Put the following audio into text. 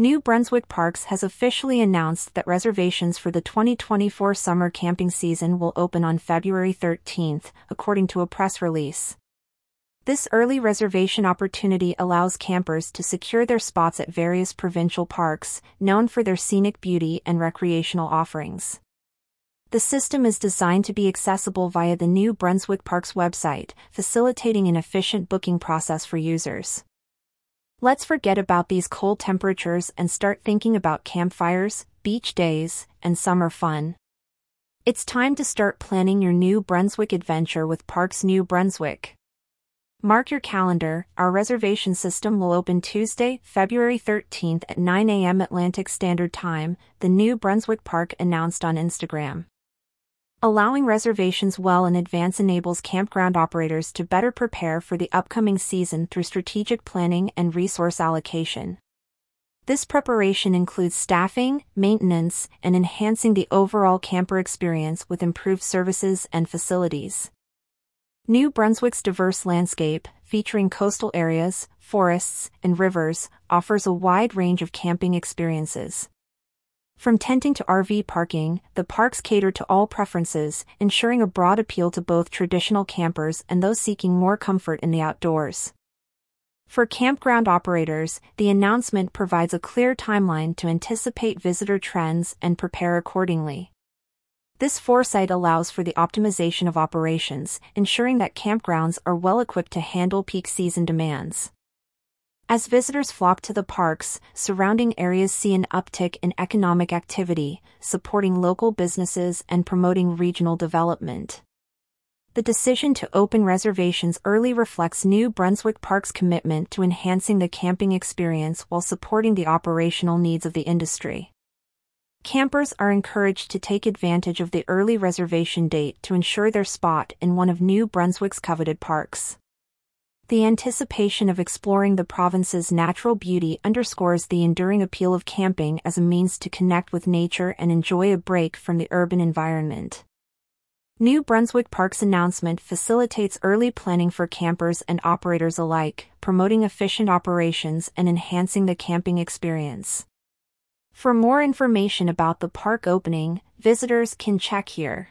New Brunswick Parks has officially announced that reservations for the 2024 summer camping season will open on February 13th, according to a press release. This early reservation opportunity allows campers to secure their spots at various provincial parks, known for their scenic beauty and recreational offerings. The system is designed to be accessible via the New Brunswick Parks website, facilitating an efficient booking process for users. Let's forget about these cold temperatures and start thinking about campfires, beach days, and summer fun. It's time to start planning your New Brunswick adventure with Parks New Brunswick. Mark your calendar, our reservation system will open Tuesday, February 13th at 9 a.m. Atlantic Standard Time, the New Brunswick Park announced on Instagram. Allowing reservations well in advance enables campground operators to better prepare for the upcoming season through strategic planning and resource allocation. This preparation includes staffing, maintenance, and enhancing the overall camper experience with improved services and facilities. New Brunswick's diverse landscape, featuring coastal areas, forests, and rivers, offers a wide range of camping experiences. From tenting to RV parking, the parks cater to all preferences, ensuring a broad appeal to both traditional campers and those seeking more comfort in the outdoors. For campground operators, the announcement provides a clear timeline to anticipate visitor trends and prepare accordingly. This foresight allows for the optimization of operations, ensuring that campgrounds are well equipped to handle peak season demands. As visitors flock to the parks, surrounding areas see an uptick in economic activity, supporting local businesses and promoting regional development. The decision to open reservations early reflects New Brunswick Park's commitment to enhancing the camping experience while supporting the operational needs of the industry. Campers are encouraged to take advantage of the early reservation date to ensure their spot in one of New Brunswick's coveted parks. The anticipation of exploring the province's natural beauty underscores the enduring appeal of camping as a means to connect with nature and enjoy a break from the urban environment. New Brunswick Park's announcement facilitates early planning for campers and operators alike, promoting efficient operations and enhancing the camping experience. For more information about the park opening, visitors can check here.